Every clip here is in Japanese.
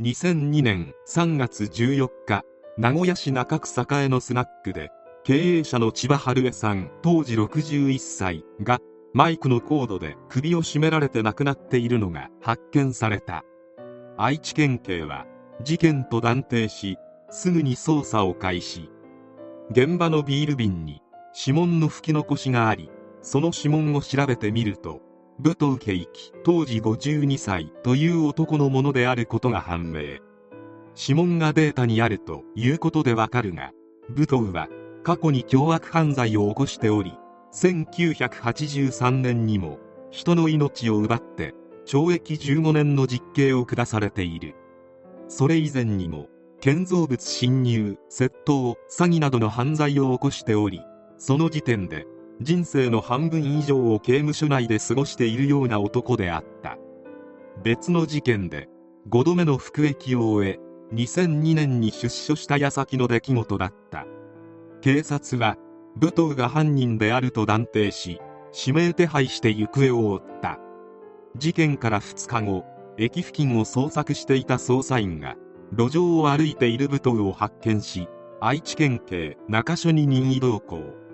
2002年3月14日名古屋市中区栄のスナックで経営者の千葉春江さん当時61歳がマイクのコードで首を絞められて亡くなっているのが発見された。愛知県警は事件と断定しすぐに捜査を開始。現場のビール瓶に指紋の吹き残しがありその指紋を調べてみると武藤圭樹当時52歳という男のものであることが判明。指紋がデータにあるということでわかるが武藤は過去に凶悪犯罪を起こしており1983年にも人の命を奪って懲役15年の実刑を下されている。それ以前にも建造物侵入窃盗詐欺などの犯罪を起こしておりその時点で人生の半分以上を刑務所内で過ごしているような男であった。別の事件で5度目の服役を終え2002年に出所した矢先の出来事だった。警察は武藤が犯人であると断定し指名手配して行方を追った。事件から2日後駅付近を捜索していた捜査員が路上を歩いている武藤を発見し愛知県警中署に任意同行。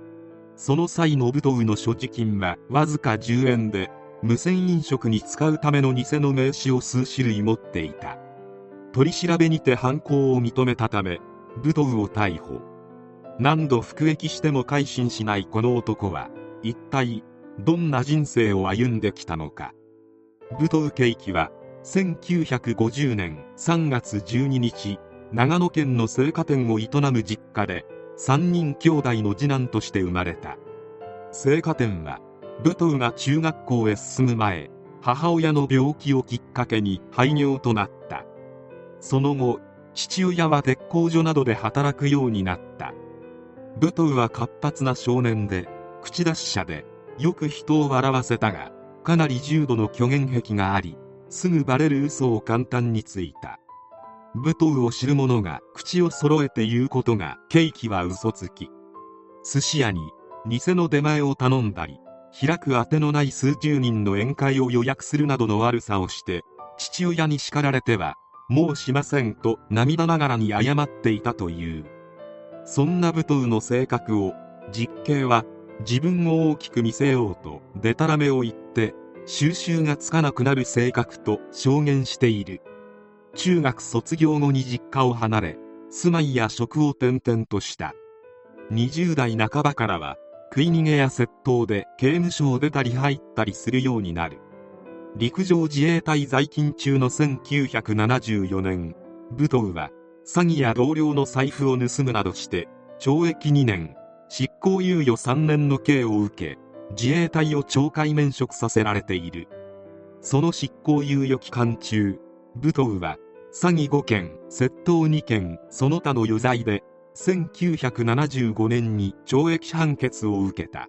その際の武藤の所持金はわずか10円で無銭飲食に使うための偽の名刺を数種類持っていた。取り調べにて犯行を認めたため武藤を逮捕。何度服役しても改心しないこの男は一体どんな人生を歩んできたのか。武藤圭樹は1950年3月12日長野県の青果店を営む実家で3人兄弟の次男として生まれた。青果店は武藤が中学校へ進む前母親の病気をきっかけに廃業となった。その後父親は鉄工所などで働くようになった。武藤は活発な少年で口出し者でよく人を笑わせたがかなり重度の虚言癖がありすぐバレる嘘を簡単についた。武藤を知る者が口を揃えて言うことがケーキは嘘つき。寿司屋に偽の出前を頼んだり開くあてのない数十人の宴会を予約するなどの悪さをして父親に叱られてはもうしませんと涙ながらに謝っていたという。そんな武藤の性格を実刑は自分を大きく見せようとデタラメを言って収拾がつかなくなる性格と証言している。中学卒業後に実家を離れ住まいや職を転々とした。20代半ばからは食い逃げや窃盗で刑務所を出たり入ったりするようになる。陸上自衛隊在勤中の1974年武藤は詐欺や同僚の財布を盗むなどして懲役2年執行猶予3年の刑を受け自衛隊を懲戒免職させられている。その執行猶予期間中武藤は詐欺5件窃盗2件その他の余罪で1975年に懲役判決を受けた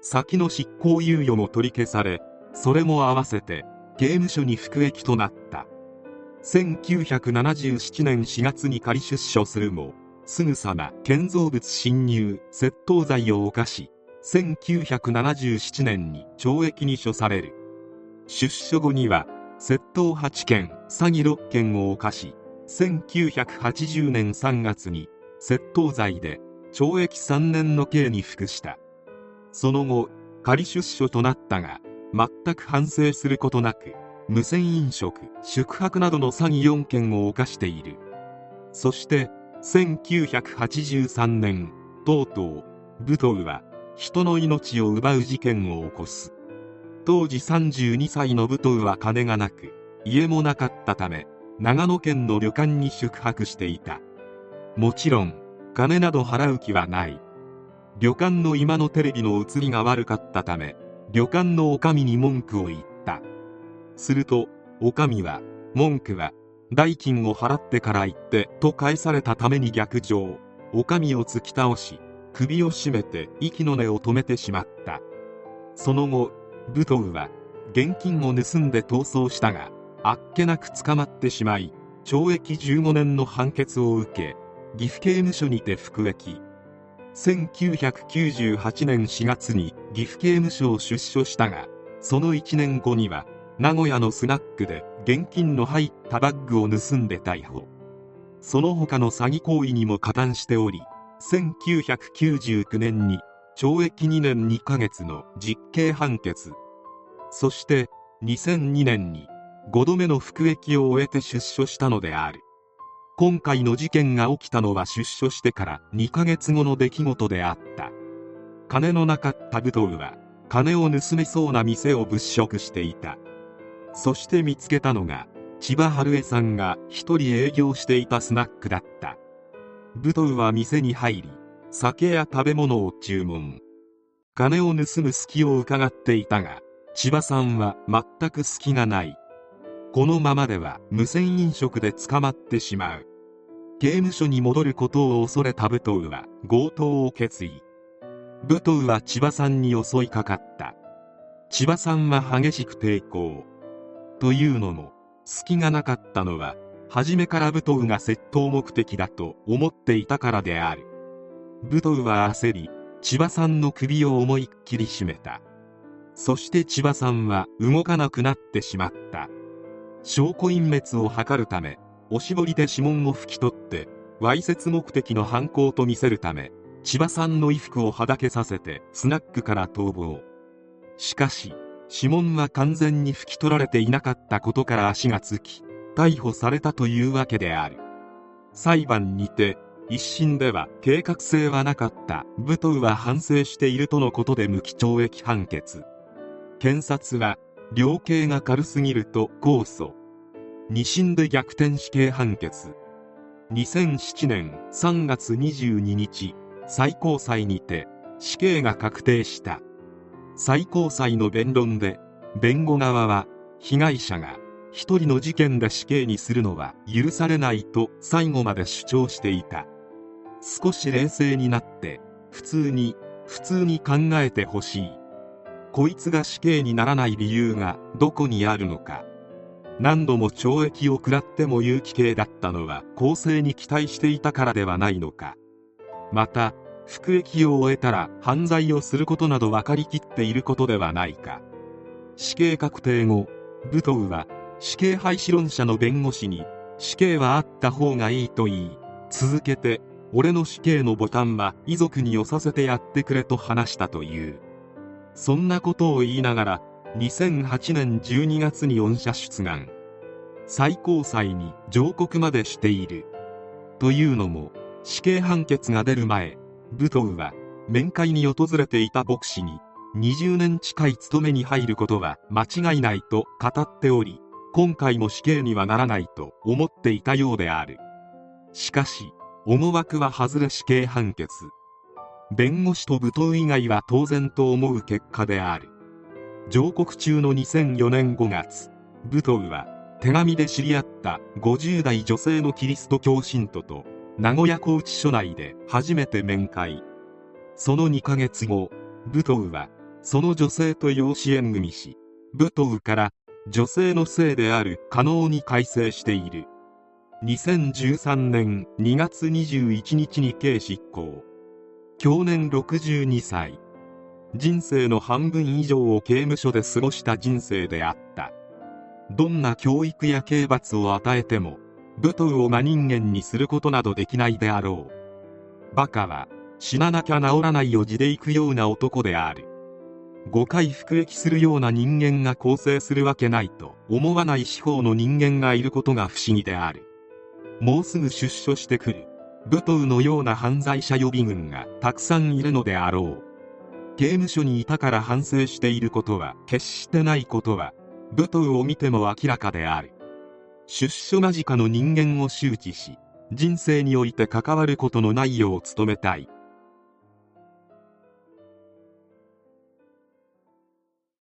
先の執行猶予も取り消されそれも合わせて刑務所に服役となった。1977年4月に仮出所するもすぐさま建造物侵入窃盗罪を犯し1977年に懲役に処される。出所後には窃盗8件詐欺6件を犯し1980年3月に窃盗罪で懲役3年の刑に服した。その後仮出所となったが全く反省することなく無銭飲食宿泊などの詐欺4件を犯している。そして1983年とうとう武藤は人の命を奪う事件を起こす。当時32歳の武藤は金がなく家もなかったため長野県の旅館に宿泊していた。もちろん金など払う気はない。旅館の今のテレビの映りが悪かったため旅館の女将に文句を言った。すると女将は文句は代金を払ってから言ってと返されたために逆上。女将を突き倒し首を絞めて息の根を止めてしまった。その後武藤は現金を盗んで逃走したがあっけなく捕まってしまい懲役15年の判決を受け岐阜刑務所にて服役。1998年4月に岐阜刑務所を出所したがその1年後には名古屋のスナックで現金の入ったバッグを盗んで逮捕。その他の詐欺行為にも加担しており1999年に懲役2年2ヶ月の実刑判決。そして2002年に5度目の服役を終えて出所したのである。今回の事件が起きたのは出所してから2ヶ月後の出来事であった。金のなかった武藤は金を盗めそうな店を物色していた。そして見つけたのが千葉春江さんが一人営業していたスナックだった。武藤は店に入り酒や食べ物を注文。金を盗む隙を伺っていたが千葉さんは全く隙がない。このままでは無銭飲食で捕まってしまう。刑務所に戻ることを恐れた武藤は強盗を決意。武藤は千葉さんに襲いかかった。千葉さんは激しく抵抗。というのも隙がなかったのは初めから武藤が窃盗目的だと思っていたからである。武藤は焦り千葉さんの首を思いっきり絞めた。そして千葉さんは動かなくなってしまった。証拠隠滅を図るためおしぼりで指紋を拭き取ってわいせつ目的の犯行と見せるため千葉さんの衣服をはだけさせてスナックから逃亡。しかし指紋は完全に拭き取られていなかったことから足がつき逮捕されたというわけである。裁判にて一審では計画性はなかった。武藤は反省しているとのことで無期懲役判決。検察は量刑が軽すぎると控訴。2審で逆転死刑判決。2007年3月22日最高裁にて死刑が確定した。最高裁の弁論で弁護側は被害者が一人の事件で死刑にするのは許されないと最後まで主張していた。少し冷静になって普通に普通に考えてほしい。こいつが死刑にならない理由がどこにあるのか。何度も懲役を食らっても有期刑だったのは公正に期待していたからではないのか。また服役を終えたら犯罪をすることなど分かりきっていることではないか。死刑確定後武藤は死刑廃止論者の弁護士に死刑はあった方がいいと言い続けて俺の死刑のボタンは遺族に押させてやってくれと話したという。そんなことを言いながら2008年12月に恩赦出願。最高裁に上告までしている。というのも死刑判決が出る前武藤は面会に訪れていた牧師に20年近い勤めに入ることは間違いないと語っており今回も死刑にはならないと思っていたようである。しかし思惑は外れ死刑判決。弁護士と武藤以外は当然と思う結果である。上告中の2004年5月武藤は手紙で知り合った50代女性のキリスト教信徒と名古屋拘置所内で初めて面会。その2ヶ月後武藤はその女性と養子縁組し武藤から女性の性である可能に改正している。2013年2月21日に刑執行。去年62歳。人生の半分以上を刑務所で過ごした人生であった。どんな教育や刑罰を与えても武藤を真人間にすることなどできないであろう。バカは死ななきゃ治らないを地で行くような男である。5回服役するような人間が構成するわけないと思わない司法の人間がいることが不思議である。もうすぐ出所してくる。武藤のような犯罪者予備軍がたくさんいるのであろう。刑務所にいたから反省していることは決してないことは武藤を見ても明らかである。出所間近の人間を周知し人生において関わることのないよう努めたい。